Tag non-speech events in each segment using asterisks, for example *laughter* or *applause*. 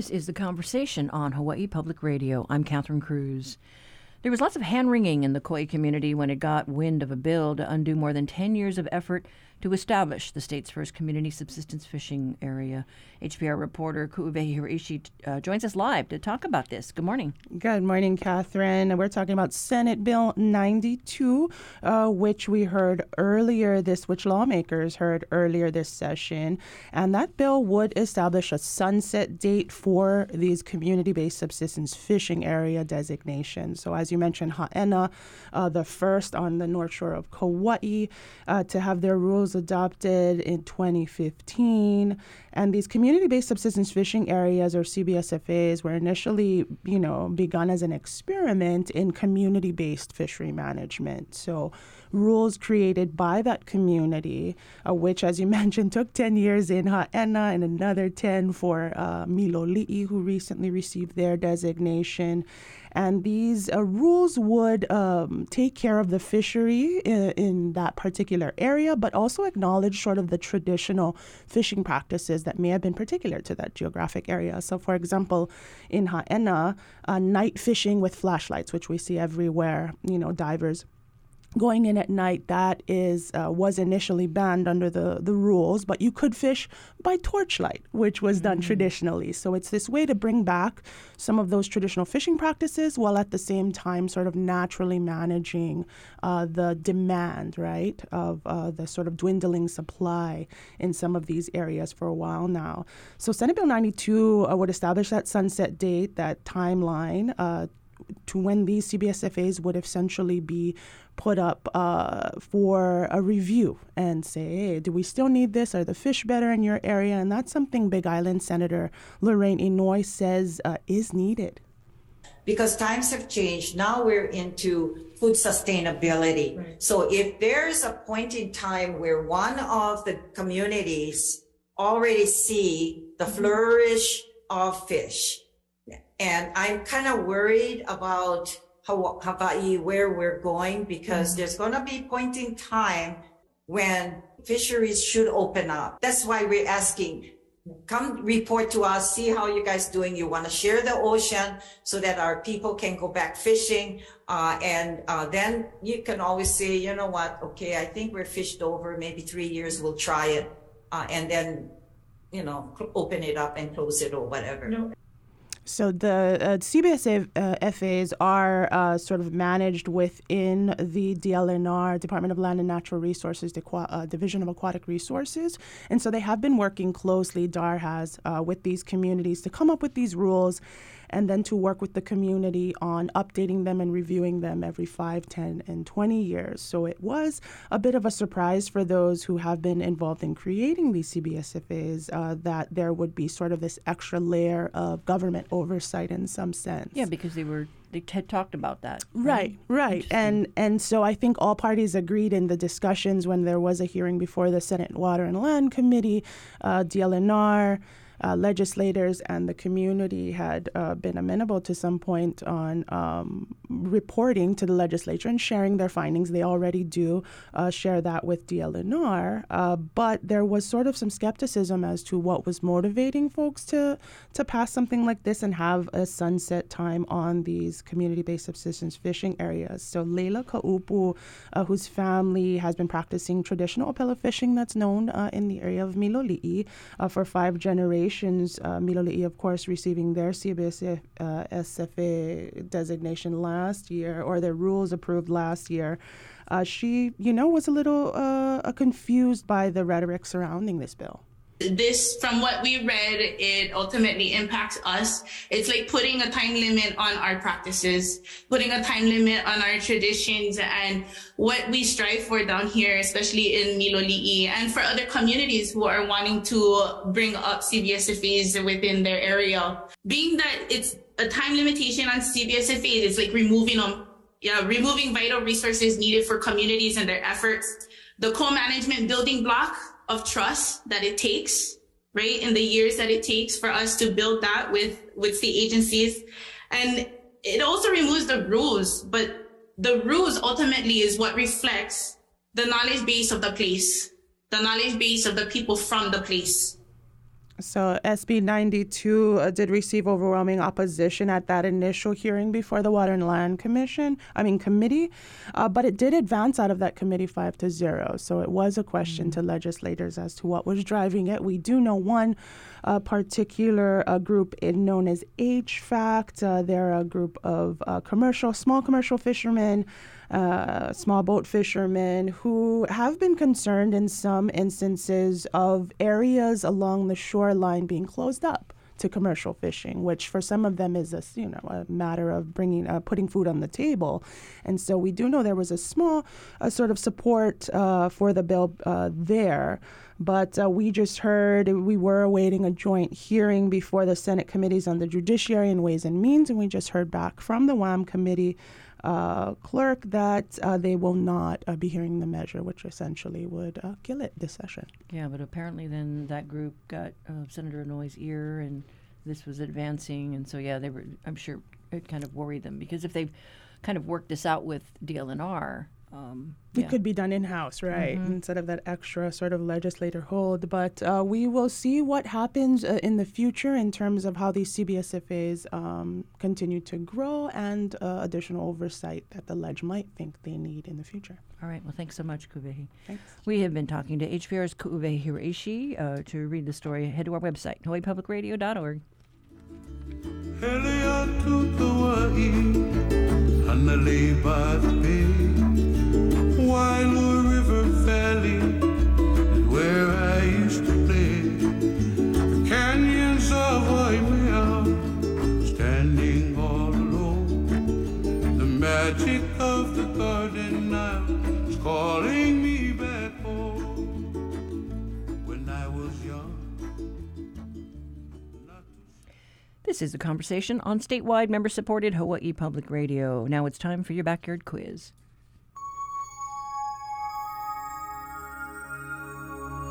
This is The Conversation on Hawaii Public Radio. I'm Catherine Cruz. There was lots of hand wringing in the Kauai community when it got wind of a bill to undo more than 10 years of effort to establish the state's first community subsistence fishing area. HPR reporter Ku'uwehi Hiraishi uh, joins us live to talk about this. Good morning. Good morning, Catherine. We're talking about Senate Bill 92, uh, which we heard earlier this, which lawmakers heard earlier this session. And that bill would establish a sunset date for these community-based subsistence fishing area designations. So as you mentioned, Ha'ena, uh, the first on the north shore of Kauai, uh, to have their rules was adopted in 2015. And these community based subsistence fishing areas, or CBSFAs, were initially, you know, begun as an experiment in community based fishery management. So, rules created by that community, uh, which, as you *laughs* mentioned, took 10 years in Ha'ena and another 10 for uh, Miloli'i, who recently received their designation. And these uh, rules would um, take care of the fishery in, in, that particular area, but also acknowledge sort of the traditional fishing practices that may have been particular to that geographic area. So, for example, in Ha'ena, uh, night fishing with flashlights, which we see everywhere, you know, divers going in at night that is uh, was initially banned under the, the rules but you could fish by torchlight which was done mm-hmm. traditionally so it's this way to bring back some of those traditional fishing practices while at the same time sort of naturally managing uh, the demand right of uh, the sort of dwindling supply in some of these areas for a while now so senate bill 92 uh, would establish that sunset date that timeline uh, to when these CBSFAs would essentially be put up uh, for a review and say, hey, do we still need this? Are the fish better in your area? And that's something Big Island Senator Lorraine Inouye says uh, is needed. Because times have changed. Now we're into food sustainability. Right. So if there's a point in time where one of the communities already see the mm-hmm. flourish of fish, and I'm kind of worried about Hawaii, where we're going, because mm-hmm. there's going to be a point in time when fisheries should open up. That's why we're asking, come report to us, see how you guys doing. You want to share the ocean so that our people can go back fishing. Uh, and uh, then you can always say, you know what? Okay, I think we're fished over. Maybe three years, we'll try it. Uh, and then, you know, open it up and close it or whatever. No. So the uh, CBSA uh, FAs are uh, sort of managed within the DLNR, Department of Land and Natural Resources, the uh, Division of Aquatic Resources, and so they have been working closely. DAR has uh, with these communities to come up with these rules and then to work with the community on updating them and reviewing them every 5, 10, and 20 years. So it was a bit of a surprise for those who have been involved in creating these CBSFAs uh, that there would be sort of this extra layer of government oversight in some sense. Yeah, because they were they had talked about that. Right, right. right. And and so I think all parties agreed in the discussions when there was a hearing before the Senate Water and Land Committee, uh, DLNR, uh, legislators and the community had uh, been amenable to some point on um, reporting to the legislature and sharing their findings. They already do uh, share that with DLNR, uh, but there was sort of some skepticism as to what was motivating folks to to pass something like this and have a sunset time on these community-based subsistence fishing areas. So Leila Kaupu, uh, whose family has been practicing traditional opela fishing that's known uh, in the area of Miloli'i for five generations organizations, uh, Miloli'i, of course, receiving their CBS uh, SFA designation last year, or their rules approved last year, uh, she, you know, was a little uh, confused by the rhetoric surrounding this bill this from what we read it ultimately impacts us. It's like putting a time limit on our practices putting a time limit on our traditions and what we strive for down here especially in miloli'i and for other communities who are wanting to bring up cbsfas within their area. Being that it's a time limitation on cbsfas it's like removing them yeah removing vital resources needed for communities and their efforts. The co-management building block of trust that it takes, right? In the years that it takes for us to build that with, with state agencies. And it also removes the rules, but the rules ultimately is what reflects the knowledge base of the place, the knowledge base of the people from the place. So SB 92 uh, did receive overwhelming opposition at that initial hearing before the Water and Land Commission, I mean committee, uh, but it did advance out of that committee 5 to 0. So it was a question mm-hmm. to legislators as to what was driving it. We do know one uh, particular uh, group known as HFACT. Uh, they're a group of uh, commercial, small commercial fishermen uh, small boat fishermen who have been concerned in some instances of areas along the shoreline being closed up to commercial fishing, which for some of them is a you know a matter of bringing uh, putting food on the table, and so we do know there was a small uh, sort of support uh, for the bill uh, there. But uh, we just heard we were awaiting a joint hearing before the Senate committees on the Judiciary and Ways and Means, and we just heard back from the WAM committee uh, clerk that uh, they will not uh, be hearing the measure, which essentially would uh, kill it this session. Yeah, but apparently then that group got uh, Senator Inouye's ear, and this was advancing, and so yeah, they were. I'm sure it kind of worried them because if they've kind of worked this out with DLNR, um, it could be done in house, right? Mm-hmm. Instead of that extra sort of legislator hold. But uh, we will see what happens uh, in the future in terms of how these CBSFAs um, continue to grow and uh, additional oversight that the ledge might think they need in the future. All right. Well, thanks so much, Ku'uwehi. Thanks. We have been talking to HPR's Ku'uwehi Hiraishi. Uh, to read the story, head to our website, hawaiipublicradio.org. by the bay Wailua River Valley is where I used to play. The canyons of Waimea, standing all alone. The magic of the garden now is calling me back home. When I was young. This is the conversation on statewide member supported Hawaii Public Radio. Now it's time for your backyard quiz.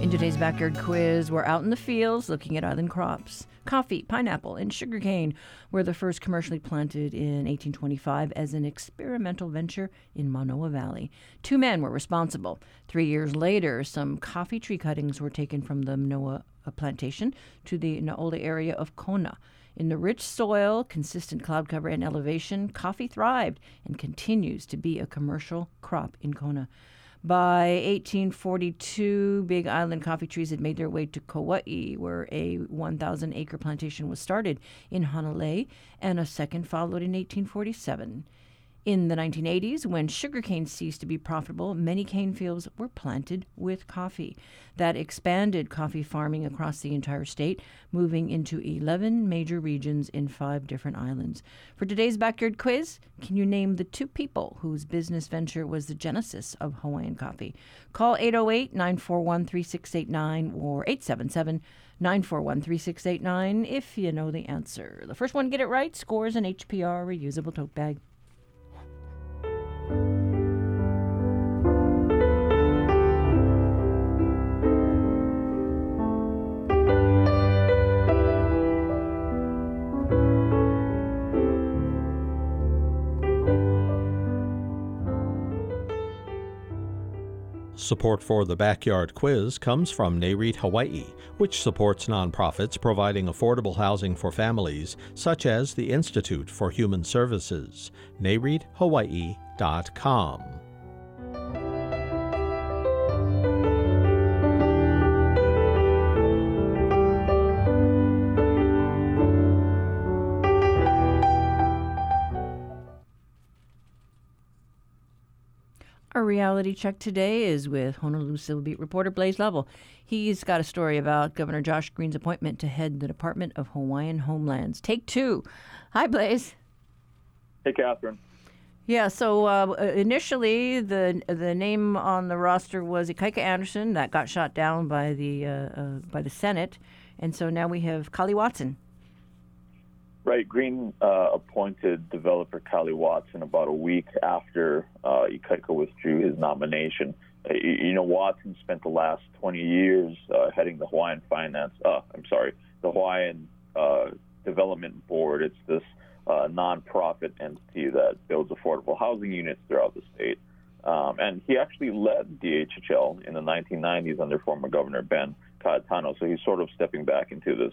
In today's backyard quiz, we're out in the fields looking at island crops. Coffee, pineapple, and sugarcane were the first commercially planted in 1825 as an experimental venture in Manoa Valley. Two men were responsible. Three years later, some coffee tree cuttings were taken from the Manoa uh, plantation to the Naole area of Kona. In the rich soil, consistent cloud cover, and elevation, coffee thrived and continues to be a commercial crop in Kona. By 1842, Big Island coffee trees had made their way to Kauai, where a 1,000 acre plantation was started in Hanalei, and a second followed in 1847. In the 1980s, when sugarcane ceased to be profitable, many cane fields were planted with coffee. That expanded coffee farming across the entire state, moving into 11 major regions in five different islands. For today's backyard quiz, can you name the two people whose business venture was the genesis of Hawaiian coffee? Call 808 941 3689 or 877 941 3689 if you know the answer. The first one to get it right scores an HPR reusable tote bag. Support for the Backyard Quiz comes from NAREIT Hawaii, which supports nonprofits providing affordable housing for families, such as the Institute for Human Services. NAREITHawaii.com. Our reality check today is with Honolulu Civil Beat reporter Blaze Lovell. He's got a story about Governor Josh Green's appointment to head the Department of Hawaiian Homelands. Take two. Hi, Blaze. Hey, Catherine. Yeah, so uh, initially the the name on the roster was Ikaika Anderson. That got shot down by the uh, uh, by the Senate, and so now we have Kali Watson. Right. Green uh, appointed developer Kali Watson about a week after uh, Ikaika withdrew his nomination. Uh, you know, Watson spent the last 20 years uh, heading the Hawaiian Finance, uh, I'm sorry, the Hawaiian uh, Development Board. It's this uh, nonprofit entity that builds affordable housing units throughout the state. Um, and he actually led DHHL in the 1990s under former Governor Ben Cayetano. So he's sort of stepping back into this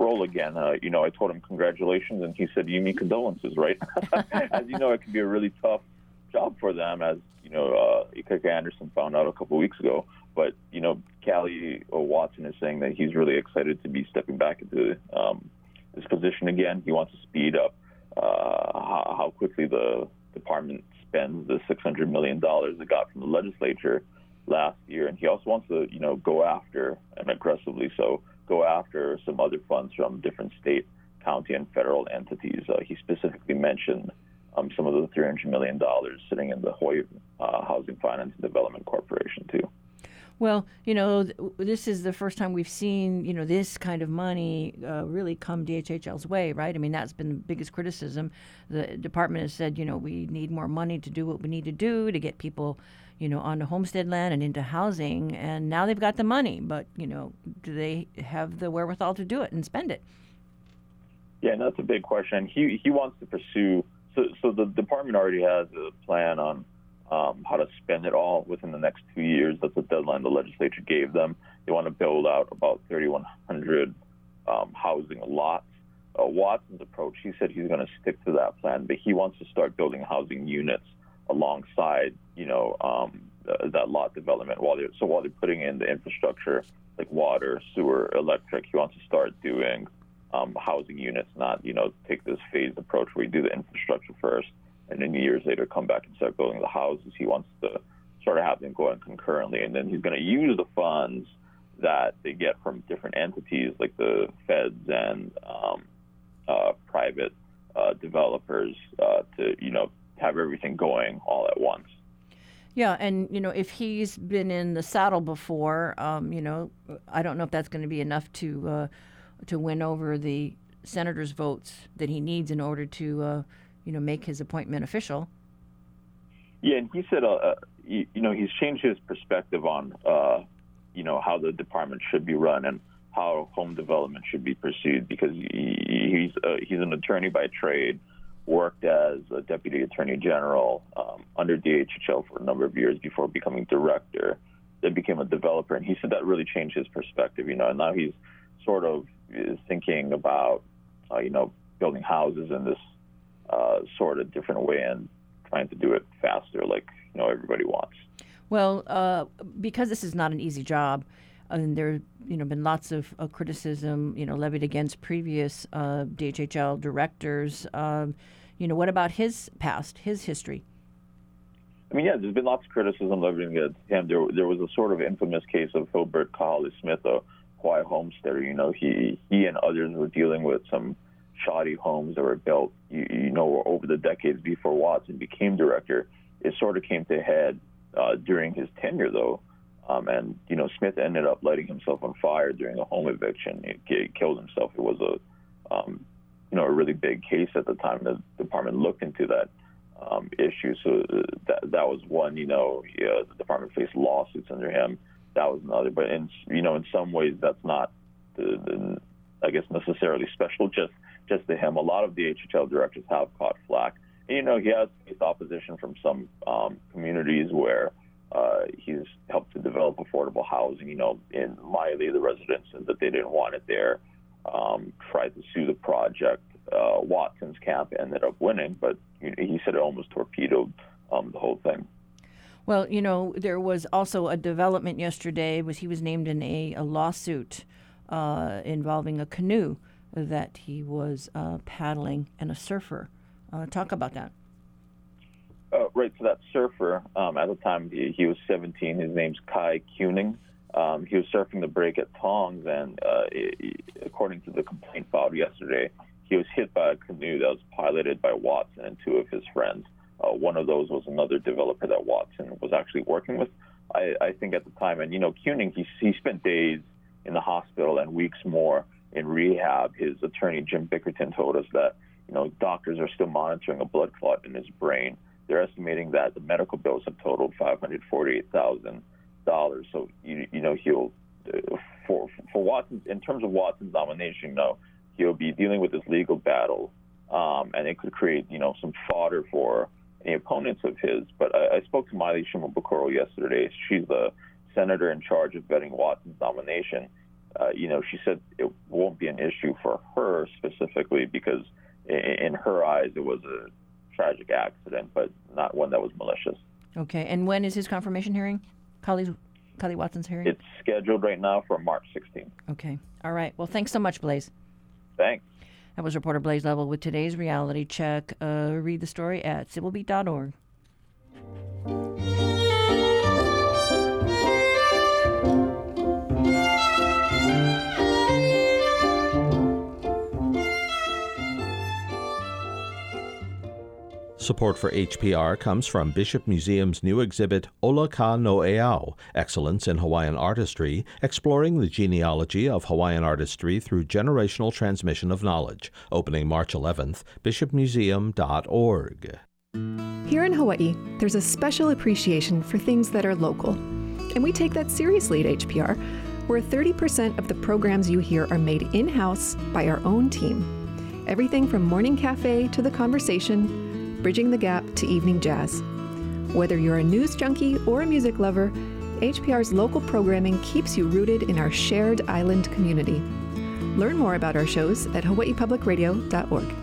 role again. Uh, you know, I told him congratulations, and he said, "You mean condolences, right?" *laughs* as you know, it can be a really tough job for them, as you know, uh, Ikaika Anderson found out a couple weeks ago. But you know, Kali Watson is saying that he's really excited to be stepping back into um, this position again. He wants to speed up uh, how, how quickly the department spends the $600 million it got from the legislature last year. And he also wants to, you know, go after and aggressively so go after some other funds from different state, county, and federal entities. Uh, he specifically mentioned um, some of the $300 million sitting in the Hawaii uh, Housing Finance and Development Corporation, too. Well, you know, th- this is the first time we've seen, you know, this kind of money uh, really come DHHL's way, right? I mean, that's been the biggest criticism. The department has said, you know, we need more money to do what we need to do to get people, you know, onto homestead land and into housing. And now they've got the money, but, you know, do they have the wherewithal to do it and spend it? Yeah, and that's a big question. He he wants to pursue. So, so the department already has a plan on um, how to spend it all within the next two years. That's the deadline the legislature gave them. They want to build out about 3,100 um, housing lots. Uh, Watson's approach, he said he's going to stick to that plan, but he wants to start building housing units alongside, you know, um, that lot development. While they're, so while they're putting in the infrastructure like water, sewer, electric, he wants to start doing um, housing units, not you know take this phased approach where you do the infrastructure first and then years later come back and start building the houses. He wants to sort of have them going concurrently, and then he's going to use the funds that they get from different entities like the feds and um, uh, private uh, developers uh, to you know have everything going all at once. Yeah, and you know if he's been in the saddle before, um, you know I don't know if that's going to be enough to uh, to win over the senators' votes that he needs in order to uh, you know, make his appointment official. Yeah, and he said, uh, uh, you, you, know, he's changed his perspective on, uh, you know, how the department should be run and how home development should be pursued because he, he's uh, he's an attorney by trade, worked as a deputy attorney general um, under DHHL for a number of years before becoming director. Then became a developer, and he said that really changed his perspective. You know, and now he's sort of thinking about, uh, you know, building houses in this uh, sort of different way and trying to do it faster, like you know everybody wants. Well, uh, because this is not an easy job, and there you know been lots of uh, criticism you know levied against previous uh, DHHL directors. Um, you know, what about his past, his history? I mean, yeah, there's been lots of criticism levied against him. There, there was a sort of infamous case of Hilbert Kahale Smith, a Hawaii homesteader. You know, he he and others were dealing with some shoddy homes that were built, you, you know, over the decades before Watson became director. It sort of came to head uh, during his tenure, though. Um, and you know, Smith ended up lighting himself on fire during a home eviction. He, he killed himself. It was a, um, you know, a really big case at the time. The department looked into that um, issue. So uh, that that was one. You know, yeah, the department faced lawsuits under him. That was another. But in you know, in some ways, that's not the, the I guess necessarily special. Just just to him. A lot of the HHL directors have caught flack. And, you know, he has faced opposition from some um, communities where uh, he's helped to develop affordable housing. You know, in Maile, the residents said that they didn't want it there. Um, tried to sue the project. Uh, Watson's camp ended up winning, but he said it almost torpedoed um, the whole thing. Well, you know, there was also a development yesterday. Was he was named in a, a lawsuit uh, involving a canoe that he was uh, paddling and a surfer. Uh, talk about that. Right, so that surfer, um, at the time he, he, was 17, his name's Kai Kuning. Um, he was surfing the break at Tongs, and uh, he, according to the complaint filed yesterday, he was hit by a canoe that was piloted by Watson and two of his friends. Uh, one of those was another developer that Watson was actually working with, I, I think, at the time. And, you know, Kuning, he, he spent days in the hospital and weeks more in rehab. His attorney Jim Bickerton told us that you know doctors are still monitoring a blood clot in his brain. They're estimating that the medical bills have totaled five hundred forty-eight thousand dollars. So you you know he'll uh, for for Watson's in terms of Watson's nomination, you know he'll be dealing with this legal battle, um, and it could create you know some fodder for any opponents of his. But I, I spoke to Maile Shimabukuro yesterday. She's the senator in charge of vetting Watson's nomination. Uh, you know, she said it won't be an issue for her specifically because in her eyes it was a tragic accident, but not one that was malicious. Okay, and when is his confirmation hearing? Kali, Kali Watson's hearing? It's scheduled right now for March 16th. Okay, all right. Well, thanks so much, Blaze. Thanks. That was reporter Blaze Lovell with today's reality check. Uh, read the story at civilbeat.org. Support for HPR comes from Bishop Museum's new exhibit Ola Ka no Eao, Excellence in Hawaiian Artistry, exploring the genealogy of Hawaiian artistry through generational transmission of knowledge. Opening March 11th, bishopmuseum.org. Here in Hawaii, there's a special appreciation for things that are local. And we take that seriously at HPR, where 30% of the programs you hear are made in house by our own team. Everything from morning cafe to the conversation bridging the gap to evening jazz. Whether you're a news junkie or a music lover, HPR's local programming keeps you rooted in our shared island community. Learn more about our shows at hawaiipublicradio.org.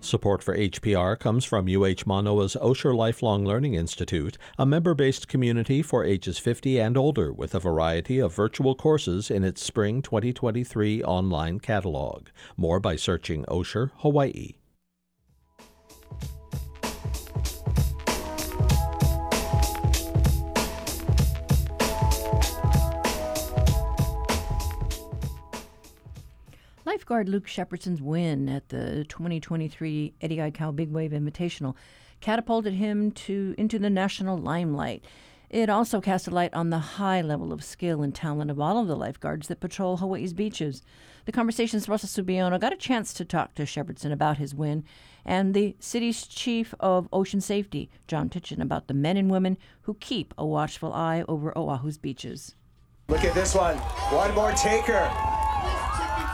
Support for HPR comes from UH Manoa's Osher Lifelong Learning Institute, a member based community for ages 50 and older with a variety of virtual courses in its spring 2023 online catalog. More by searching Osher Hawaii. Lifeguard Luke Shepardson's win at the 2023 Eddie Aikau Big Wave Invitational catapulted him to into the national limelight. It also cast a light on the high level of skill and talent of all of the lifeguards that patrol Hawaii's beaches. The conversation's Rosa Subiono got a chance to talk to Shepardson about his win and the city's chief of ocean safety, John Titchen, about the men and women who keep a watchful eye over Oahu's beaches. Look at this one. One more taker.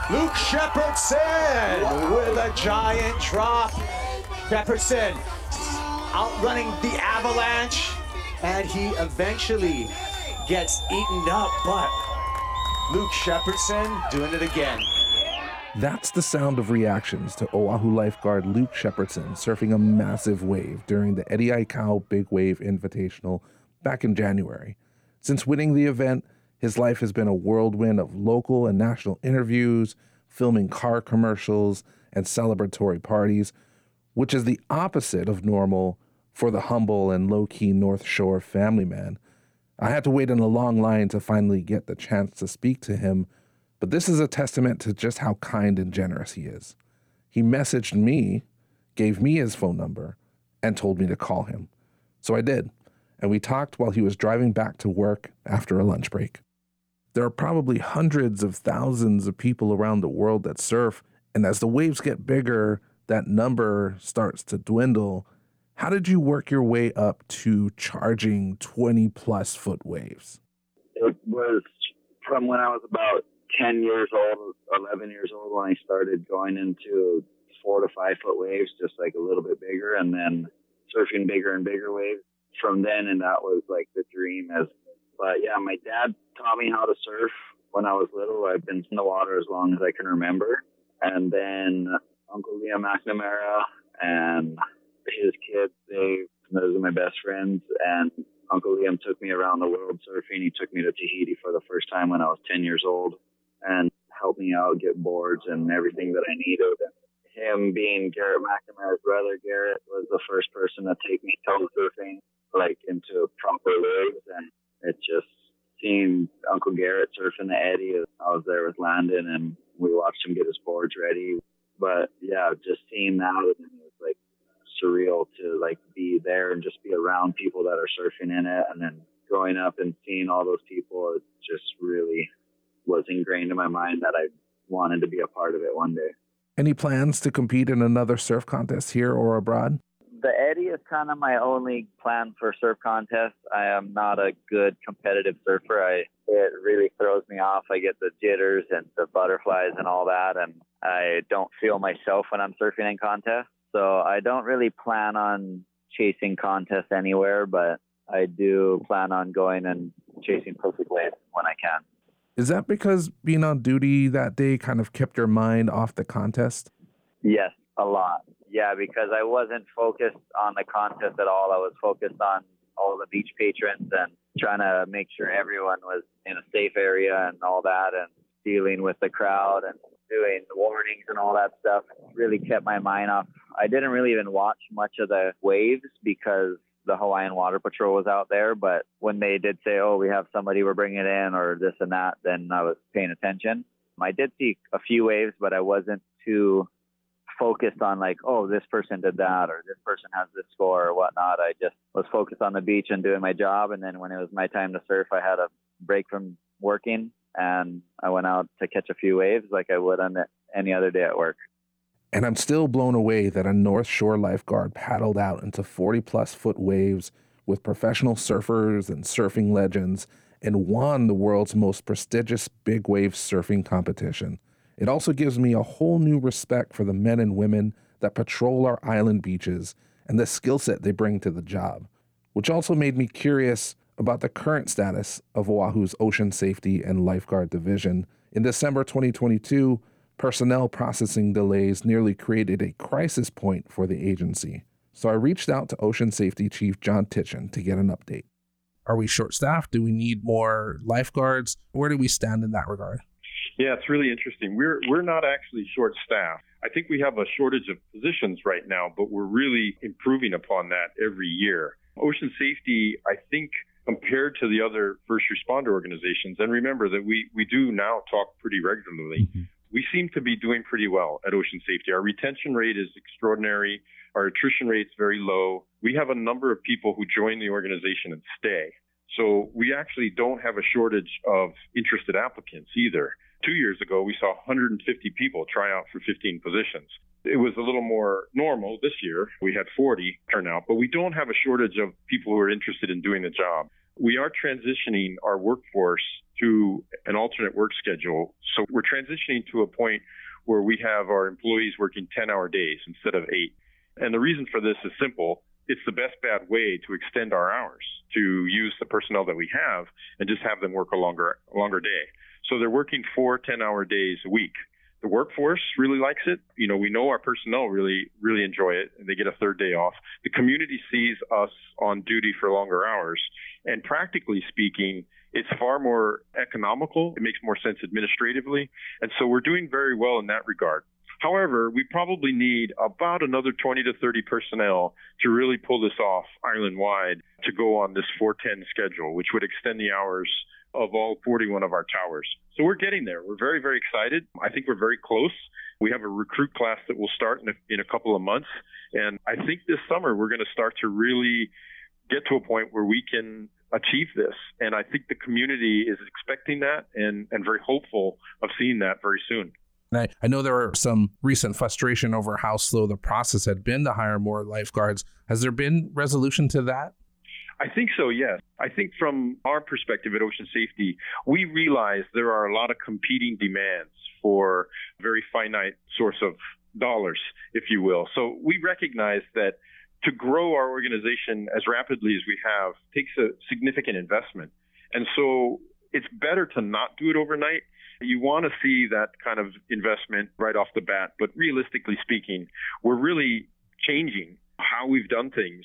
Luke Shepardson with a giant drop. Shepardson outrunning the avalanche, and he eventually gets eaten up, but Luke Shepardson doing it again. That's the sound of reactions to Oahu lifeguard Luke Shepardson surfing a massive wave during the Eddie Aikau Big Wave Invitational back in January. Since winning the event, his life has been a whirlwind of local and national interviews, filming car commercials, and celebratory parties, which is the opposite of normal for the humble and low key North Shore family man. I had to wait in a long line to finally get the chance to speak to him, but this is a testament to just how kind and generous he is. He messaged me, gave me his phone number, and told me to call him. So I did, and we talked while he was driving back to work after a lunch break. There are probably hundreds of thousands of people around the world that surf, and as the waves get bigger, that number starts to dwindle. How did you work your way up to charging 20 plus foot waves? It was from when I was about 10 years old, 11 years old, when I started going into four to five foot waves, just like a little bit bigger, and then surfing bigger and bigger waves from then. And that was like the dream as but yeah, my dad taught me how to surf when I was little. I've been in the water as long as I can remember. And then Uncle Liam McNamara and his kids, they, those are my best friends. And Uncle Liam took me around the world surfing. He took me to Tahiti for the first time when I was 10 years old and help me out get boards and everything that I needed. And him being Garrett McNamara's brother, Garrett was the first person to take me tow surfing like into proper waves and it just seeing Uncle Garrett surfing the Eddie. I was there with Landon and we watched him get his boards ready. But yeah, just seeing that it was like surreal to like be there and just be around people that are surfing in it. And then growing up and seeing all those people, it just really was ingrained in my mind that I wanted to be a part of it one day. Any plans to compete in another surf contest here or abroad? The Eddie is kind of my only plan for surf contest. I am not a good competitive surfer. I it really throws me off. I get the jitters and the butterflies and all that, and I don't feel myself when I'm surfing in contests. So I don't really plan on chasing contests anywhere, but I do plan on going and chasing perfect waves when I can. Is that because being on duty that day kind of kept your mind off the contest? Yes, a lot. Yeah, because I wasn't focused on the contest at all. I was focused on all the beach patrons and trying to make sure everyone was in a safe area and all that and dealing with the crowd and doing warnings and all that stuff really kept my mind off. I didn't really even watch much of the waves because the Hawaiian Water Patrol was out there. But when they did say, oh, we have somebody we're bringing in or this and that, then I was paying attention. I did see a few waves, but I wasn't too focused on like, oh, this person did that or this person has this score or whatnot. I just was focused on the beach and doing my job. And then when it was my time to surf, I had a break from working and I went out to catch a few waves like I would on any other day at work. And I'm still blown away that a North Shore lifeguard paddled out into 40 plus foot waves with professional surfers and surfing legends and won the world's most prestigious big wave surfing competition. It also gives me a whole new respect for the men and women that patrol our island beaches and the skill set they bring to the job, which also made me curious about the current status of Oahu's Ocean Safety and Lifeguard Division. In December 2022, personnel processing delays nearly created a crisis point for the agency. So I reached out to Ocean Safety Chief John Titchen to get an update. Are we short staffed? Do we need more lifeguards? Where do we stand in that regard? Yeah, it's really interesting. We're we're not actually short staffed. I think we have a shortage of positions right now, but we're really improving upon that every year. Ocean safety, I think, compared to the other first responder organizations, and remember that we we do now talk pretty regularly. Mm-hmm. We seem to be doing pretty well at Ocean Safety. Our retention rate is extraordinary. Our attrition rate is very low. We have a number of people who join the organization and stay. So we actually don't have a shortage of interested applicants either. Two years ago, we saw 150 people try out for 15 positions. It was a little more normal this year. We had 40 turn out, but we don't have a shortage of people who are interested in doing the job. We are transitioning our workforce to an alternate work schedule. So we're transitioning to a point where we have our employees working 10 hour days instead of eight. And the reason for this is simple. It's the best bad way to extend our hours, to use the personnel that we have and just have them work a longer, longer day. So they're working four 10 hour days a week. The workforce really likes it. You know, we know our personnel really, really enjoy it and they get a third day off. The community sees us on duty for longer hours. And practically speaking, it's far more economical. It makes more sense administratively. And so we're doing very well in that regard. However, we probably need about another 20 to 30 personnel to really pull this off island wide to go on this 410 schedule, which would extend the hours of all 41 of our towers. So we're getting there. We're very, very excited. I think we're very close. We have a recruit class that will start in a, in a couple of months. And I think this summer we're going to start to really get to a point where we can achieve this. And I think the community is expecting that and, and very hopeful of seeing that very soon. I, I know there were some recent frustration over how slow the process had been to hire more lifeguards. Has there been resolution to that? I think so, yes. I think from our perspective at Ocean Safety, we realize there are a lot of competing demands for a very finite source of dollars, if you will. So we recognize that to grow our organization as rapidly as we have takes a significant investment. And so it's better to not do it overnight. You want to see that kind of investment right off the bat. But realistically speaking, we're really changing how we've done things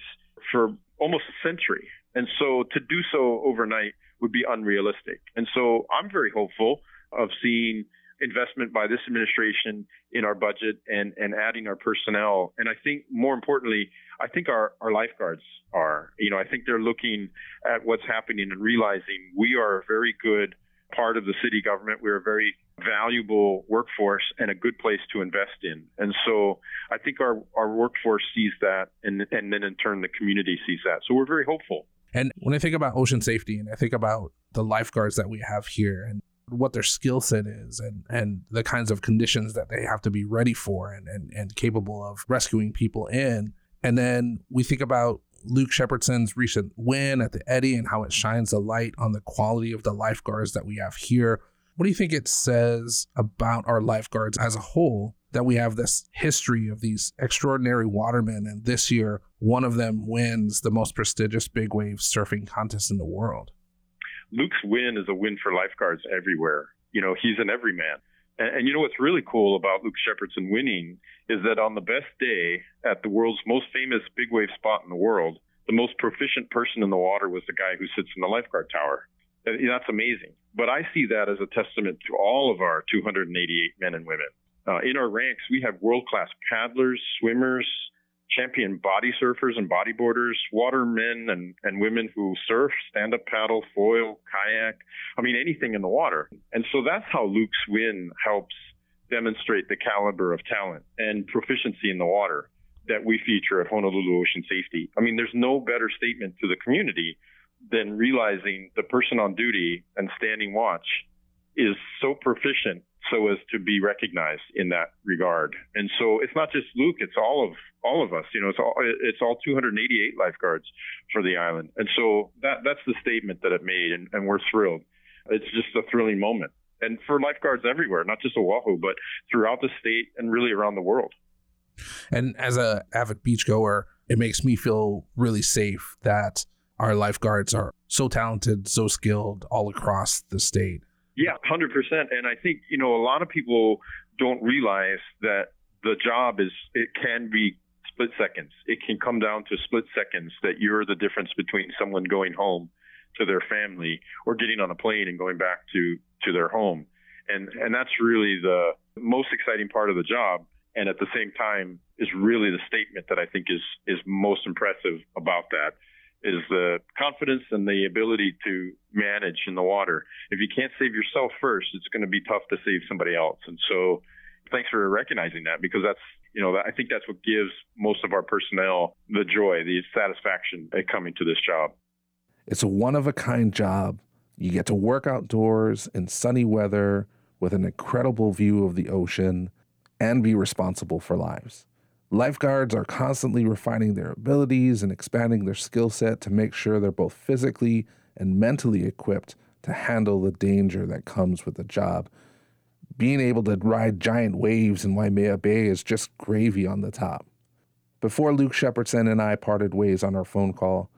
for almost a century. And so to do so overnight would be unrealistic. And so I'm very hopeful of seeing investment by this administration in our budget and, and adding our personnel. And I think more importantly, I think our, our lifeguards are, you know, I think they're looking at what's happening and realizing we are a very good part of the city government. We're a very valuable workforce and a good place to invest in. And so I think our, our workforce sees that and, and then in turn the community sees that. So we're very hopeful. And when I think about ocean safety and I think about the lifeguards that we have here and what their skill set is and, and the kinds of conditions that they have to be ready for and, and, and capable of rescuing people in. And then we think about Luke Shepardson's recent win at the Eddie and how it shines a light on the quality of the lifeguards that we have here. What do you think it says about our lifeguards as a whole that we have this history of these extraordinary watermen? And this year, one of them wins the most prestigious big wave surfing contest in the world. Luke's win is a win for lifeguards everywhere. You know, he's an everyman. And, and you know what's really cool about Luke Shepardson winning is that on the best day at the world's most famous big wave spot in the world, the most proficient person in the water was the guy who sits in the lifeguard tower. And that's amazing. But I see that as a testament to all of our 288 men and women. Uh, in our ranks, we have world class paddlers, swimmers, champion body surfers and bodyboarders, watermen and, and women who surf, stand up paddle, foil, kayak. I mean, anything in the water. And so that's how Luke's win helps demonstrate the caliber of talent and proficiency in the water that we feature at Honolulu Ocean Safety. I mean, there's no better statement to the community than realizing the person on duty and standing watch is so proficient so as to be recognized in that regard. And so it's not just Luke; it's all of all of us. You know, it's all it's all 288 lifeguards for the island. And so that that's the statement that it made, and, and we're thrilled. It's just a thrilling moment, and for lifeguards everywhere, not just Oahu, but throughout the state and really around the world. And as a avid beachgoer, it makes me feel really safe that our lifeguards are so talented, so skilled all across the state. Yeah, 100%. And I think, you know, a lot of people don't realize that the job is, it can be split seconds. It can come down to split seconds that you're the difference between someone going home to their family or getting on a plane and going back to, to their home. And, and that's really the most exciting part of the job. And at the same time is really the statement that I think is, is most impressive about that is the confidence and the ability to manage in the water. If you can't save yourself first, it's going to be tough to save somebody else. And so, thanks for recognizing that because that's you know I think that's what gives most of our personnel the joy, the satisfaction at coming to this job. It's a one of a kind job. You get to work outdoors in sunny weather with an incredible view of the ocean and be responsible for lives. Lifeguards are constantly refining their abilities and expanding their skill set to make sure they're both physically and mentally equipped to handle the danger that comes with the job. Being able to ride giant waves in Waimea Bay is just gravy on the top. Before Luke Shepardson and I parted ways on our phone call,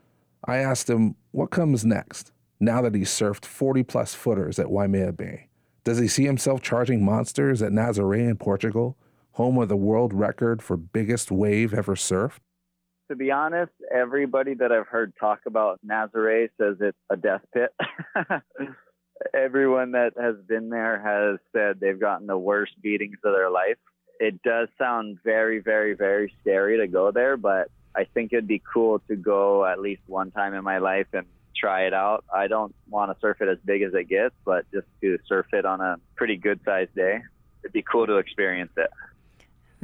I asked him what comes next now that he's surfed 40 plus footers at Waimea Bay. Does he see himself charging monsters at Nazaré in Portugal? Home of the world record for biggest wave ever surfed? To be honest, everybody that I've heard talk about Nazaré says it's a death pit. *laughs* Everyone that has been there has said they've gotten the worst beatings of their life. It does sound very, very, very scary to go there, but I think it'd be cool to go at least one time in my life and try it out. I don't want to surf it as big as it gets, but just to surf it on a pretty good sized day, it'd be cool to experience it.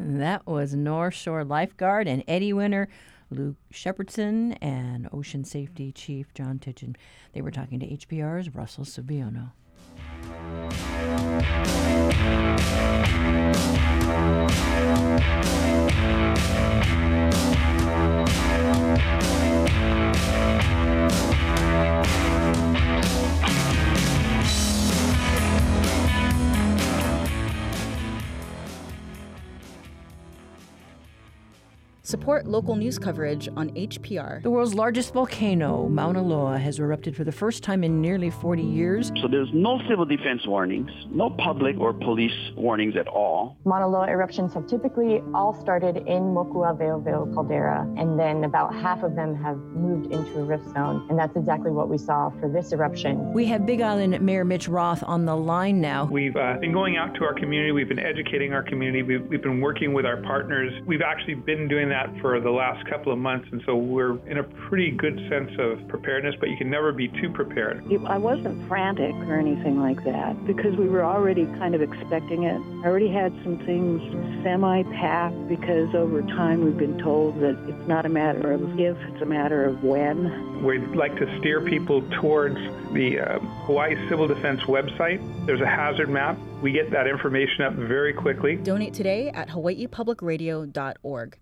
That was North Shore lifeguard and Eddie winner Luke Shepardson and Ocean Safety Chief John Titchen. They were talking to HPR's Russell Subiono. Support local news coverage on HPR. The world's largest volcano, Mauna Loa, has erupted for the first time in nearly 40 years. So there's no civil defense warnings, no public or police warnings at all. Mauna Loa eruptions have typically all started in Mokuaweoweo caldera, and then about half of them have moved into a rift zone. And that's exactly what we saw for this eruption. We have Big Island Mayor Mitch Roth on the line now. We've uh, been going out to our community, we've been educating our community, we've, we've been working with our partners. We've actually been doing that that for the last couple of months, and so we're in a pretty good sense of preparedness, but you can never be too prepared. I wasn't frantic or anything like that because we were already kind of expecting it. I already had some things semi packed because over time we've been told that it's not a matter of if, it's a matter of when. We'd like to steer people towards the uh, Hawaii Civil Defense website. There's a hazard map. We get that information up very quickly. Donate today at hawaiipublicradio.org.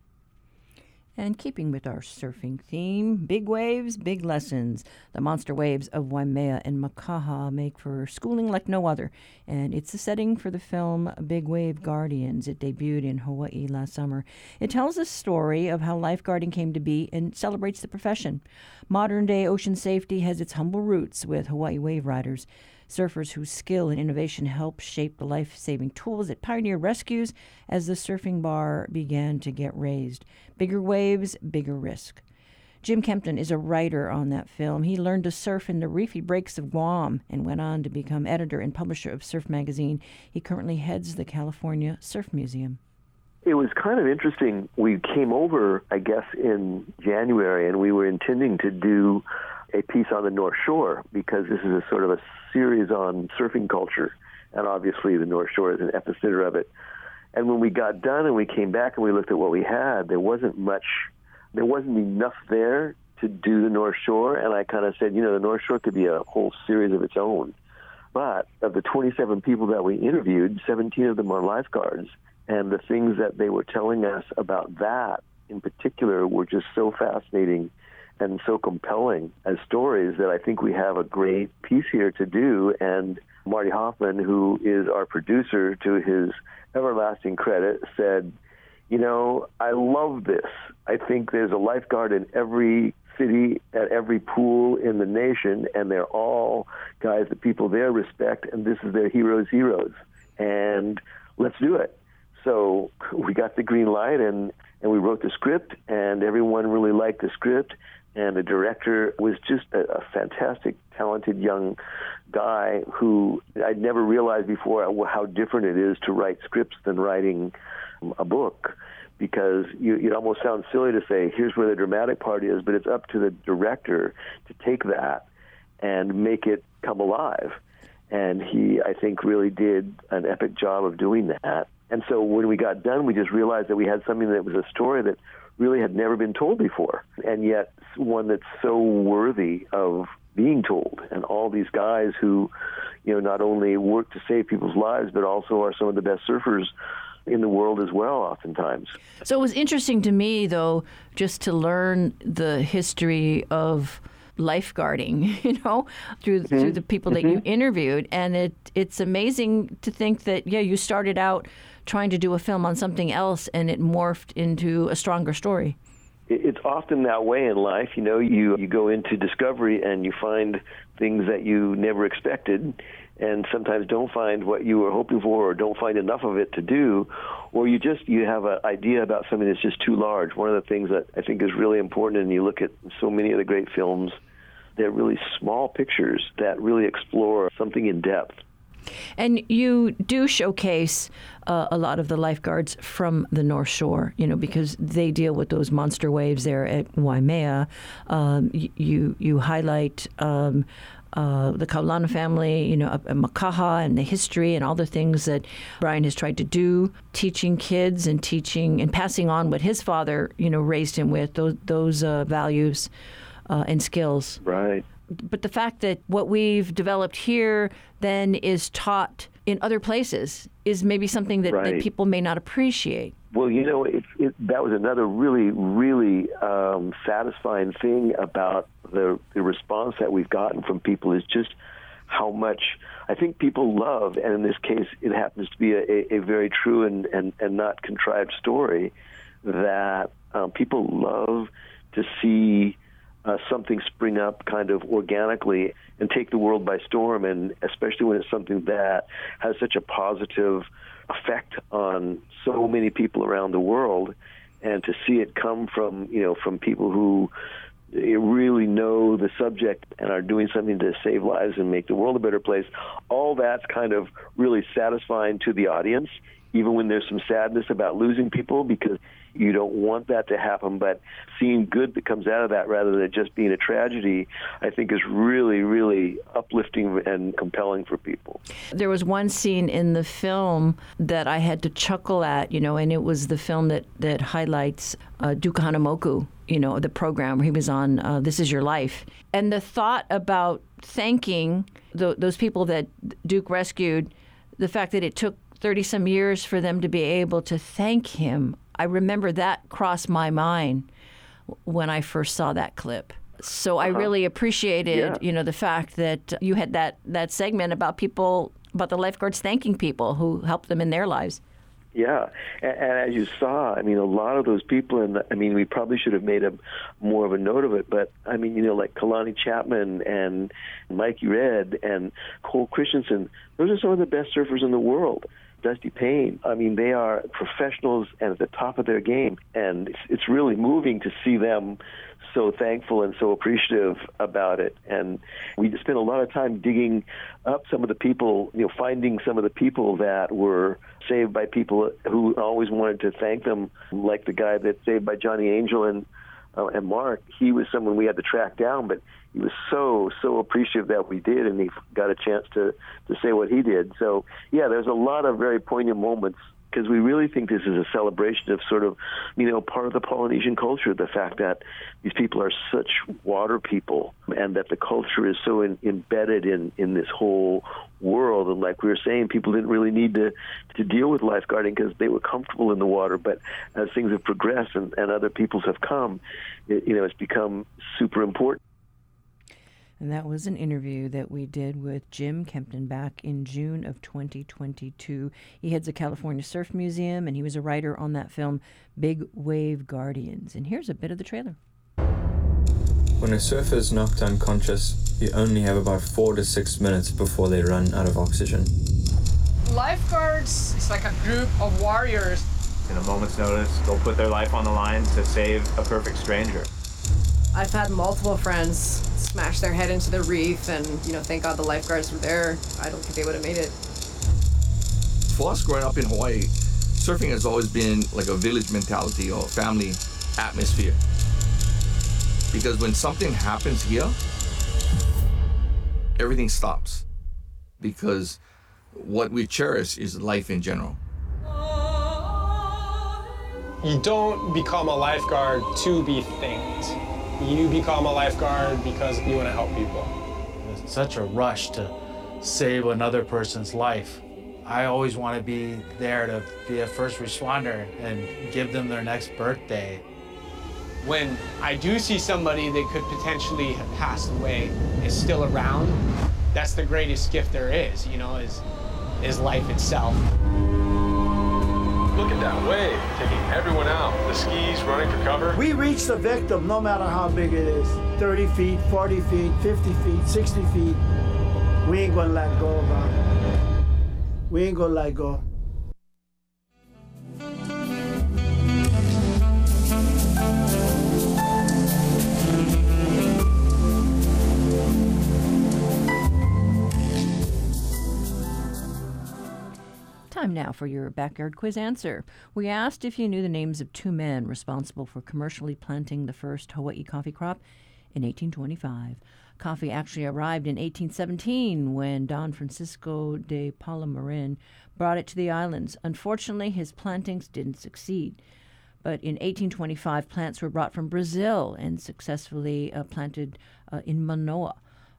And keeping with our surfing theme, big waves, big lessons. The monster waves of Waimea and Makaha make for schooling like no other. And it's the setting for the film Big Wave Guardians. It debuted in Hawaii last summer. It tells the story of how lifeguarding came to be and celebrates the profession. Modern day ocean safety has its humble roots with Hawaii wave riders surfers whose skill and innovation helped shape the life saving tools that pioneered rescues as the surfing bar began to get raised. Bigger waves, bigger risk. Jim Kempton is a writer on that film. He learned to surf in the reefy breaks of Guam and went on to become editor and publisher of Surf Magazine. He currently heads the California Surf Museum. It was kind of interesting. We came over, I guess, in January, and we were intending to do a piece on the North Shore because this is a sort of a series on surfing culture, and obviously the North Shore is an epicenter of it. And when we got done and we came back and we looked at what we had, there wasn't much, there wasn't enough there to do the North Shore. And I kind of said, you know, the North Shore could be a whole series of its own. But of the 27 people that we interviewed, 17 of them are lifeguards. And the things that they were telling us about that in particular were just so fascinating and so compelling as stories that I think we have a great piece here to do. And Marty Hoffman, who is our producer, to his everlasting credit, said, You know, I love this. I think there's a lifeguard in every city, at every pool in the nation, and they're all guys that people there respect, and this is their heroes' heroes. And let's do it. So *laughs* we got the green light and, and we wrote the script, and everyone really liked the script and the director was just a, a fantastic, talented young guy who I'd never realized before how different it is to write scripts than writing a book. Because you, it almost sounds silly to say, here's where the dramatic part is, but it's up to the director to take that and make it come alive. And he, I think, really did an epic job of doing that. And so when we got done, we just realized that we had something that was a story that really had never been told before, and yet one that's so worthy of being told. And all these guys who, you know, not only work to save people's lives, but also are some of the best surfers in the world as well, oftentimes. So it was interesting to me, though, just to learn the history of lifeguarding, *laughs* you know, through mm-hmm. through the people mm-hmm. that you mm-hmm. interviewed, and it it's amazing to think that yeah, you started out trying to do a film on something else, and it morphed into a stronger story. It's often that way in life. You know, you you go into discovery and you find things that you never expected, and sometimes don't find what you were hoping for, or don't find enough of it to do, or you just you have an idea about something that's just too large. One of the things that I think is really important, and you look at so many of the great films, they're really small pictures that really explore something in depth. And you do showcase uh, a lot of the lifeguards from the North Shore, you know, because they deal with those monster waves there at Waimea. Um, you you highlight. Um, uh, the Keaulana family, you know, uh, Makaha and the history and all the things that Brian has tried to do, teaching kids and teaching and passing on what his father, you know, raised him with those those uh, values uh, and skills. Right but the fact that what we've developed here then is taught in other places is maybe something that, right. that people may not appreciate. Well, you know, it, it, that was another really, really um, satisfying thing about the, the response that we've gotten from people is just how much I think people love, and in this case, it happens to be a, a, a very true and, and, and not contrived story, that um, people love to see uh, something spring up kind of organically and take the world by storm, and especially when it's something that has such a positive effect on so many people around the world, and to see it come from you know from people who really know the subject and are doing something to save lives and make the world a better place, all that's kind of really satisfying to the audience, even when there's some sadness about losing people because you don't want that to happen. But seeing good that comes out of that rather than it just being a tragedy, I think is really, really uplifting and compelling for people. There was one scene in the film that I had to chuckle at, you know, and it was the film that, that highlights uh, Duke Kahanamoku, you know, the program where he was on uh, This Is Your Life. And the thought about thanking the, those people that Duke rescued, the fact that it took 30 some years for them to be able to thank him I remember that crossed my mind when I first saw that clip. So uh-huh. I really appreciated, yeah. you know, the fact that you had that that segment about people about the lifeguards thanking people who helped them in their lives. Yeah, and, and as you saw, I mean, a lot of those people, and I mean, we probably should have made a more of a note of it. But I mean, you know, like Kalani Chapman and Mikey Red and Cole Christensen, those are some of the best surfers in the world. Dusty Payne. I mean, they are professionals and at the top of their game, and it's, it's really moving to see them so thankful and so appreciative about it. And we spent a lot of time digging up some of the people, you know, finding some of the people that were saved by people who always wanted to thank them, like the guy that saved by Johnny Angel and uh, and Mark. He was someone we had to track down, but he was so so appreciative that we did, and he got a chance to to say what he did. So yeah, there's a lot of very poignant moments because we really think this is a celebration of sort of, you know, part of the Polynesian culture. The fact that these people are such water people, and that the culture is so in, embedded in in this whole world. And like we were saying, people didn't really need to to deal with lifeguarding because they were comfortable in the water. But as things have progressed and, and other peoples have come, it, you know, it's become super important. And that was an interview that we did with Jim Kempton back in June of 2022. He heads the California Surf Museum and he was a writer on that film, Big Wave Guardians. And here's a bit of the trailer. When a surfer is knocked unconscious, you only have about four to six minutes before they run out of oxygen. Lifeguards is like a group of warriors. In a moment's notice, they'll put their life on the line to save a perfect stranger. I've had multiple friends smash their head into the reef, and you know, thank God the lifeguards were there. I don't think they would have made it. For us growing up in Hawaii, surfing has always been like a village mentality or family atmosphere. Because when something happens here, everything stops. Because what we cherish is life in general. You don't become a lifeguard to be thanked you become a lifeguard because you want to help people. It's such a rush to save another person's life. I always want to be there to be a first responder and give them their next birthday. When I do see somebody that could potentially have passed away is still around, that's the greatest gift there is, you know, is, is life itself. Look at that wave, taking everyone out. The skis running for cover. We reach the victim no matter how big it is 30 feet, 40 feet, 50 feet, 60 feet. We ain't gonna let go, of bro. We ain't gonna let go. Time now for your backyard quiz answer. We asked if you knew the names of two men responsible for commercially planting the first Hawaii coffee crop in 1825. Coffee actually arrived in 1817 when Don Francisco de Paula Marín brought it to the islands. Unfortunately, his plantings didn't succeed. But in 1825, plants were brought from Brazil and successfully uh, planted uh, in Manoa.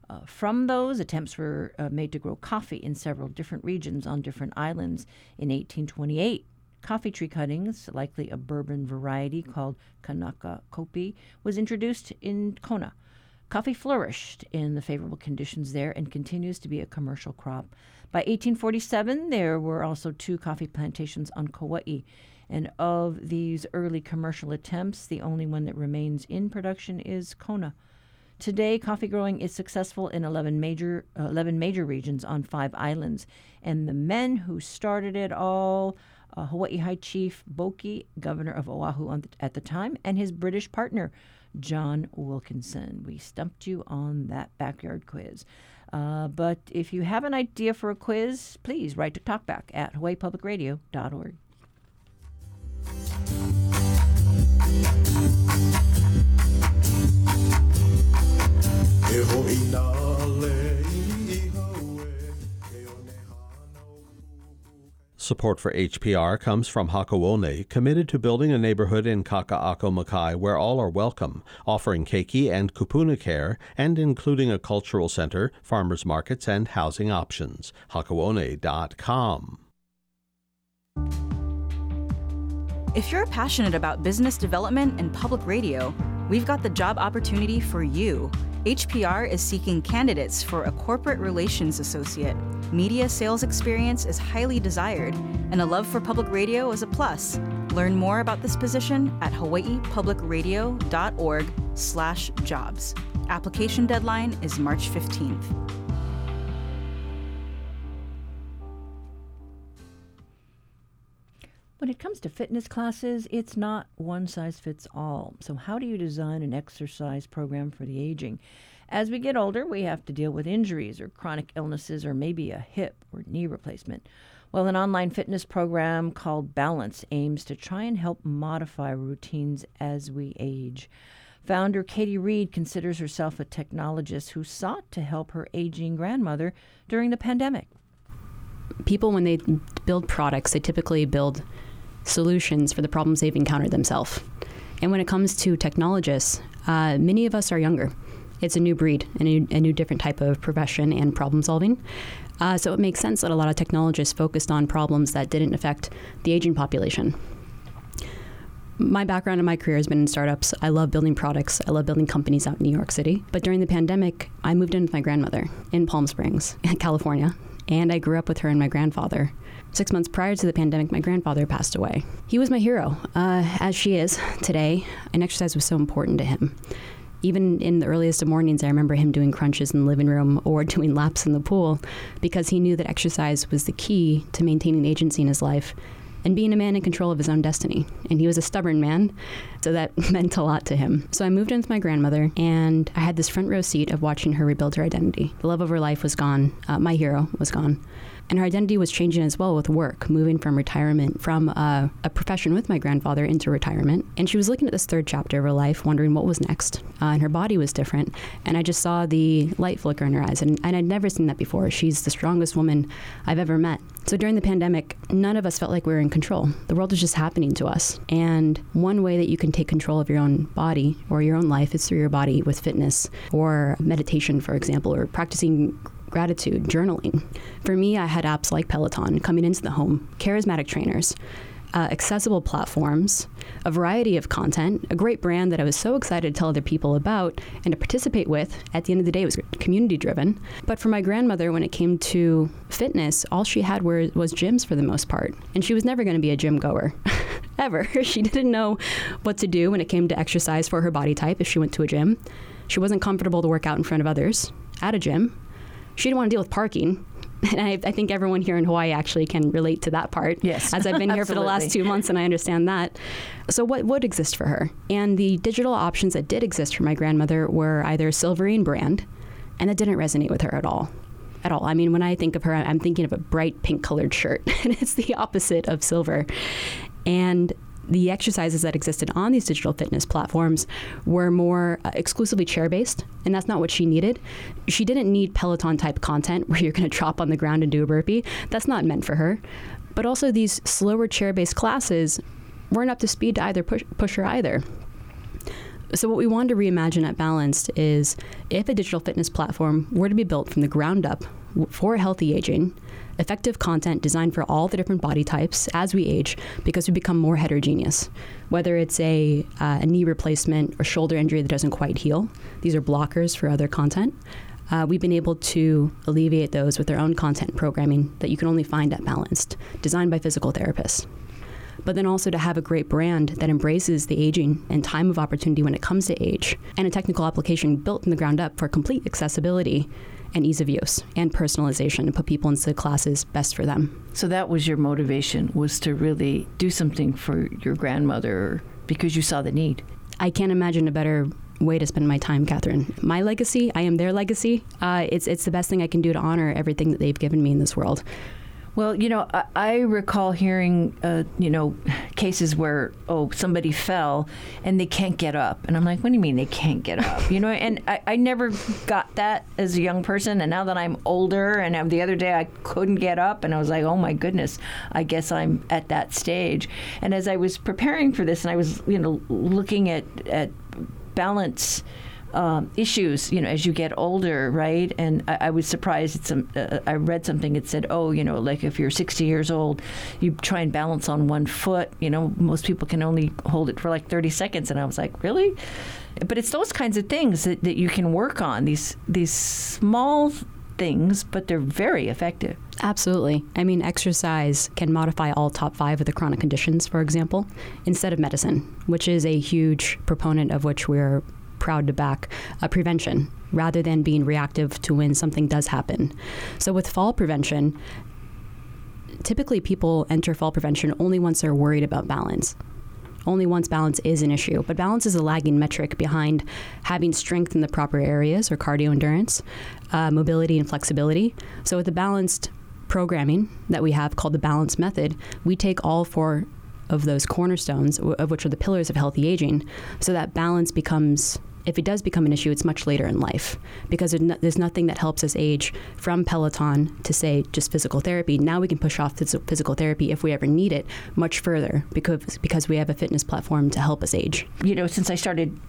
Uh, from those, attempts were uh, made to grow coffee in several different regions on different islands. In 1828, coffee tree cuttings, likely a bourbon variety called Kanaka Kopi, was introduced in Kona. Coffee flourished in the favorable conditions there and continues to be a commercial crop. By 1847, there were also two coffee plantations on Kauai. And of these early commercial attempts, the only one that remains in production is Kona. Today, coffee growing is successful in 11 major, uh, 11 major regions on five islands. And the men who started it all uh, Hawaii High Chief Boki, governor of Oahu at the time, and his British partner, John Wilkinson. We stumped you on that backyard quiz. Uh, but if you have an idea for a quiz, please write to talkback at hawaiipublicradio.org. Support for HPR comes from Hakuone, committed to building a neighborhood in Kaka'ako Makai where all are welcome, offering keiki and kupuna care, and including a cultural center, farmers markets, and housing options. Hakuone.com. If you're passionate about business development and public radio, we've got the job opportunity for you. HPR is seeking candidates for a corporate relations associate. Media sales experience is highly desired, and a love for public radio is a plus. Learn more about this position at hawaiipublicradio.org/jobs. Application deadline is March 15th. When it comes to fitness classes, it's not one size fits all. So, how do you design an exercise program for the aging? As we get older, we have to deal with injuries or chronic illnesses or maybe a hip or knee replacement. Well, an online fitness program called Balance aims to try and help modify routines as we age. Founder Katie Reed considers herself a technologist who sought to help her aging grandmother during the pandemic. People, when they build products, they typically build solutions for the problems they've encountered themselves. And when it comes to technologists, uh, many of us are younger. It's a new breed, a new, a new different type of profession and problem solving. Uh, so it makes sense that a lot of technologists focused on problems that didn't affect the aging population. My background in my career has been in startups. I love building products. I love building companies out in New York City. But during the pandemic, I moved in with my grandmother in Palm Springs, *laughs* California, and I grew up with her and my grandfather. Six months prior to the pandemic, my grandfather passed away. He was my hero, uh, as she is today, and exercise was so important to him. Even in the earliest of mornings, I remember him doing crunches in the living room or *laughs* doing laps in the pool because he knew that exercise was the key to maintaining agency in his life and being a man in control of his own destiny. And he was a stubborn man, so that *laughs* meant a lot to him. So I moved in with my grandmother, and I had this front row seat of watching her rebuild her identity. The love of her life was gone, uh, my hero was gone. And her identity was changing as well with work, moving from retirement, from uh, a profession with my grandfather into retirement. And she was looking at this third chapter of her life, wondering what was next. Uh, and her body was different. And I just saw the light flicker in her eyes. And, and I'd never seen that before. She's the strongest woman I've ever met. So during the pandemic, none of us felt like we were in control. The world was just happening to us. And one way that you can take control of your own body or your own life is through your body with fitness or meditation, for example, or practicing gratitude, journaling. For me, I had apps like Peloton coming into the home, charismatic trainers, uh, accessible platforms, a variety of content, a great brand that I was so excited to tell other people about and to participate with. At the end of the day, it was community driven. But for my grandmother, when it came to fitness, all she had were, was gyms for the most part. And she was never going to be a gym goer. *laughs* Ever. *laughs* She didn't know what to do when it came to exercise for her body type if she went to a gym. She wasn't comfortable to work out in front of others at a gym she didn't want to deal with parking. *laughs* And I, I, think everyone here in Hawaii actually can relate to that part. Yes. As I've been *laughs* here for the last two months and I understand that. So, what would exist for her? And the digital options that did exist for my grandmother were either silverine brand, and that didn't resonate with her at all. At all. I mean, when I think of her, I'm thinking of a bright pink colored shirt, *laughs* and it's the opposite of silver. And the exercises that existed on these digital fitness platforms were more uh, exclusively chair based, and that's not what she needed. She didn't need Peloton type content *laughs* where you're going to drop on the ground and do a burpee. That's not meant for her. But also, these slower chair based classes weren't up to speed to either push, push her either. So, what we wanted to reimagine at Balanced is if a digital fitness platform were to be built from the ground up for healthy aging, effective content designed for all the different body types as we age because we become more heterogeneous. Whether it's a, uh, a knee replacement or shoulder injury that doesn't quite heal, these are blockers for other content. Uh, we've been able to alleviate those with our own content programming that you can only find at Balanced, designed by physical therapists. But then also to have a great brand that embraces the aging and time of opportunity when it comes to age, and a technical application built from the ground up for complete accessibility and ease of use and personalization and put people into the classes best for them. So that was your motivation was to really do something for your grandmother because you saw the need. I can't imagine a better way to spend my time, Catherine. My legacy, I am their legacy. Uh, it's it's the best thing I can do to honor everything that they've given me in this world. Well, you know, I, I recall hearing, uh, you know, cases where oh somebody fell and they can't get up, and I'm like, what do you mean they can't get up? You know, and I, I never got that as a young person, and now that I'm older, and the other day I couldn't get up, and I was like, oh my goodness, I guess I'm at that stage. And as I was preparing for this, and I was, you know, looking at at balance um, issues, you know, as you get older, right? And I, I was surprised. Some, uh, I read something. It said, oh, you know, like if you're 60 years old, you try and balance on one foot. You know, most people can only hold it for like 30 seconds. And I was like, really? But it's those kinds of things that, that you can work on. These these small things, but they're very effective. Absolutely. I mean, exercise can modify all top five of the chronic conditions, for example, instead of medicine, which is a huge proponent of which we're proud to back uh, prevention rather than being reactive to when something does happen. So, with fall prevention, typically people enter fall prevention only once they're worried about balance. Only once balance is an issue. But balance is a lagging metric behind having strength in the proper areas or cardio endurance, uh, mobility, and flexibility. So, with the balanced programming that we have called the balance method, we take all four of those cornerstones, of which are the pillars of healthy aging, so that balance becomes if it does become an issue, it's much later in life because there's nothing that helps us age from Peloton to say just physical therapy. Now we can push off physical therapy if we ever need it much further because because we have a fitness platform to help us age. You know, since I started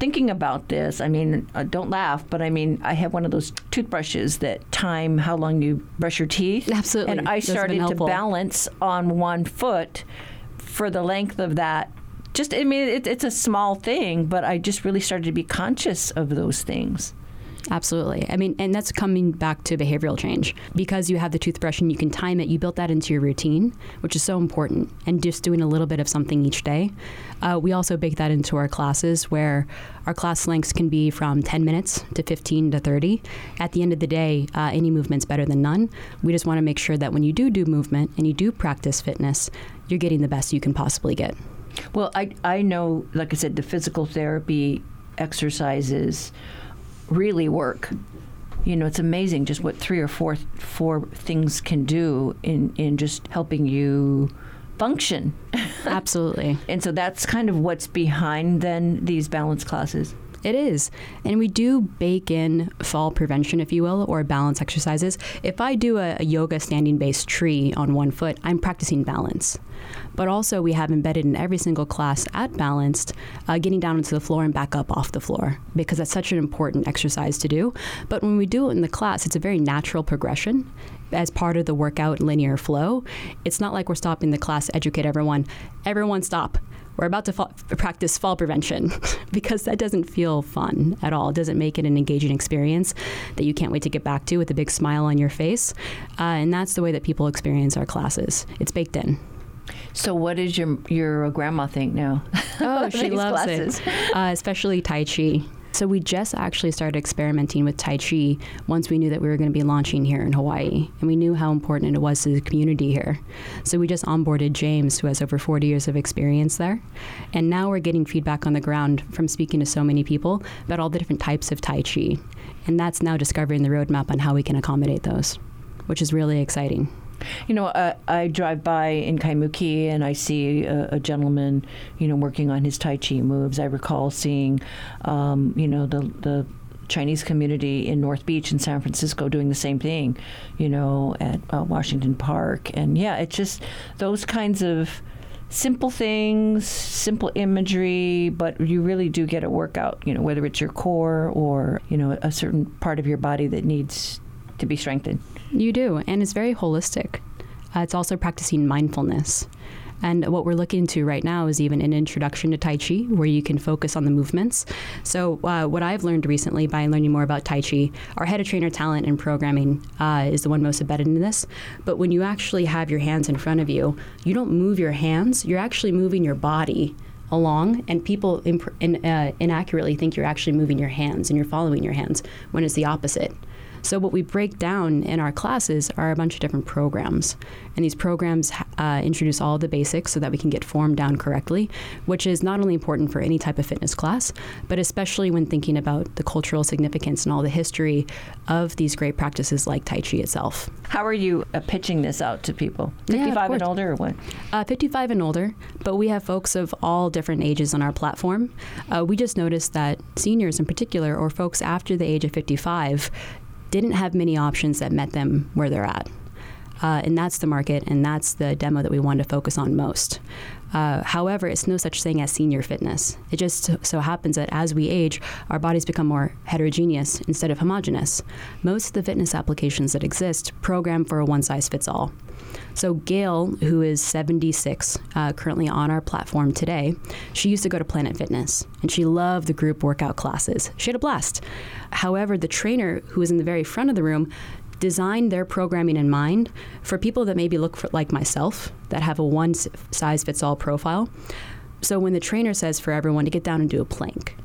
thinking about this, I mean, uh, don't laugh, but I mean, I have one of those toothbrushes that time how long you brush your teeth. Absolutely. And I started to balance on one foot for the length of that just I mean it, it's a small thing, but I just really started to be conscious of those things. Absolutely. I mean, and that's coming back to behavioral change. Because you have the toothbrush and you can time it, you built that into your routine, which is so important. And just doing a little bit of something each day. Uh, we also bake that into our classes where our class lengths can be from 10 minutes to 15 to 30. At the end of the day, uh, any movement's better than none. We just want to make sure that when you do do movement and you do practice fitness, you're getting the best you can possibly get. Well, I, I know, like I said, the physical therapy exercises really work. You know, it's amazing just what three or four four things can do in, in just helping you function. *laughs* Absolutely. and so that's kind of what's behind then these balance classes. It is. And we do bake in fall prevention, if you will, or balance exercises. If I do a, a yoga standing based tree on one foot, I'm practicing balance. But also, we have embedded in every single class at Balanced, uh, getting down onto the floor and back up off the floor, because that's such an important exercise to do. But when we do it in the class, it's a very natural progression as part of the workout linear flow. It's not like we're stopping the class to educate everyone. Everyone stop we're about to fa- practice fall prevention *laughs* because that doesn't feel fun at all. It doesn't make it an engaging experience that you can't wait to get back to with a big smile on your face. Uh, and that's the way that people experience our classes. It's baked in. So, what does your your grandma think now? Oh, *laughs* she loves classes? it, uh, especially Tai Chi. So we just actually started experimenting with Tai Chi once we knew that we were going to be launching here in Hawaii. And we knew how important it was to the community here. So we just onboarded James, who has over 40 years of experience there. And now we're getting feedback on the ground from speaking to so many people about all the different types of Tai Chi. And that's now discovering the roadmap on how we can accommodate those, which is really exciting. You know, uh, I drive by in Kaimuki and I see a, a, gentleman, you know, working on his Tai Chi moves. I recall seeing, um, you know, the the Chinese community in North Beach in San Francisco doing the same thing, you know, at uh, Washington Park. And yeah, it's just those kinds of simple things, simple imagery, but you really do get a workout, you know, whether it's your core or, you know, a certain part of your body that needs to be strengthened. You do, and it's very holistic. Uh, it's also practicing mindfulness. And what we're looking to right now is even an introduction to Tai Chi, where you can focus on the movements. So, uh, what I've learned recently by learning more about Tai Chi, our head of trainer talent and programming uh, is the one most embedded in this. But when you actually have your hands in front of you, you don't move your hands, you're actually moving your body along, and people imp- in, uh, inaccurately think you're actually moving your hands and you're following your hands when it's the opposite. So, what we break down in our classes are a bunch of different programs. And these programs uh, introduce all the basics so that we can get form down correctly, which is not only important for any type of fitness class, but especially when thinking about the cultural significance and all the history of these great practices like Tai Chi itself. How are you uh, pitching this out to people? 55 yeah, and older or what? Uh, 55 and older, but we have folks of all different ages on our platform. Uh, we just noticed that seniors in particular, or folks after the age of 55, didn't have many options that met them where they're at. Uh, and that's the market, and that's the demo that we want to focus on most. Uh, however, it's no such thing as senior fitness. It just so happens that as we age, our bodies become more heterogeneous instead of homogeneous. Most of the fitness applications that exist program for a one size fits all. So, Gail, who is 76, uh, currently on our platform today, she used to go to Planet Fitness and she loved the group workout classes. She had a blast. However, the trainer, who was in the very front of the room, designed their programming in mind for people that maybe look for, like myself, that have a one size fits all profile. So, when the trainer says for everyone to get down and do a plank,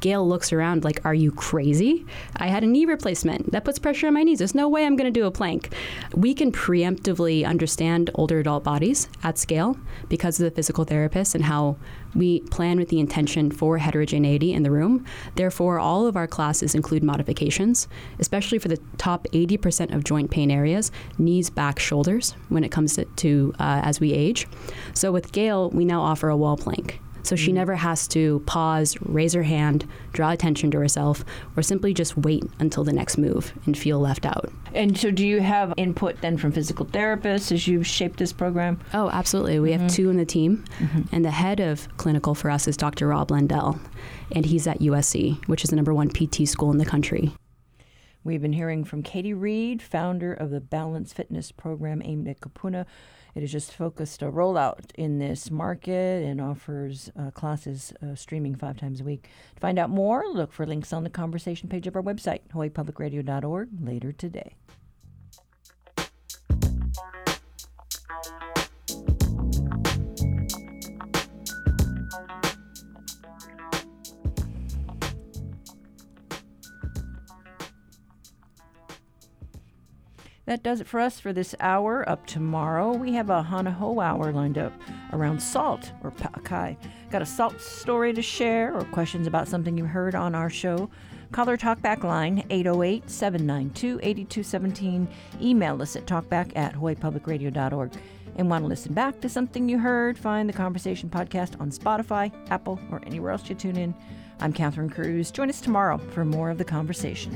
Gail looks around like, Are you crazy? I had a knee replacement. That puts pressure on my knees. There's no way I'm going to do a plank. We can preemptively understand older adult bodies at scale because of the physical therapist and how we plan with the intention for heterogeneity in the room. Therefore, all of our classes include modifications, especially for the top 80% of joint pain areas knees, back, shoulders when it comes to, to uh, as we age. So with Gail, we now offer a wall plank. So she mm-hmm. never has to pause, raise her hand, draw attention to herself, or simply just wait until the next move and feel left out. And so, do you have input then from physical therapists as you shape this program? Oh, absolutely. We mm-hmm. have two in the team, mm-hmm. and the head of clinical for us is Dr. Rob Lendell, and he's at USC, which is the number one PT school in the country. We've been hearing from Katie Reed, founder of the Balance Fitness program aimed at Kupuna. It is just focused a rollout in this market and offers uh, classes uh, streaming five times a week. To find out more, look for links on the conversation page of our website, hawaiipublicradio.org, later today. That does it for us for this hour. Up tomorrow, we have a Hana Hou hour lined up around salt or pa'akai. Got a salt story to share or questions about something you heard on our show? Call our talkback line 808 792 8217. Email us at talkback at hawaiipublicradio.org. And want to listen back to something you heard? Find the Conversation Podcast on Spotify, Apple, or anywhere else you tune in. I'm Catherine Cruz. Join us tomorrow for more of the conversation.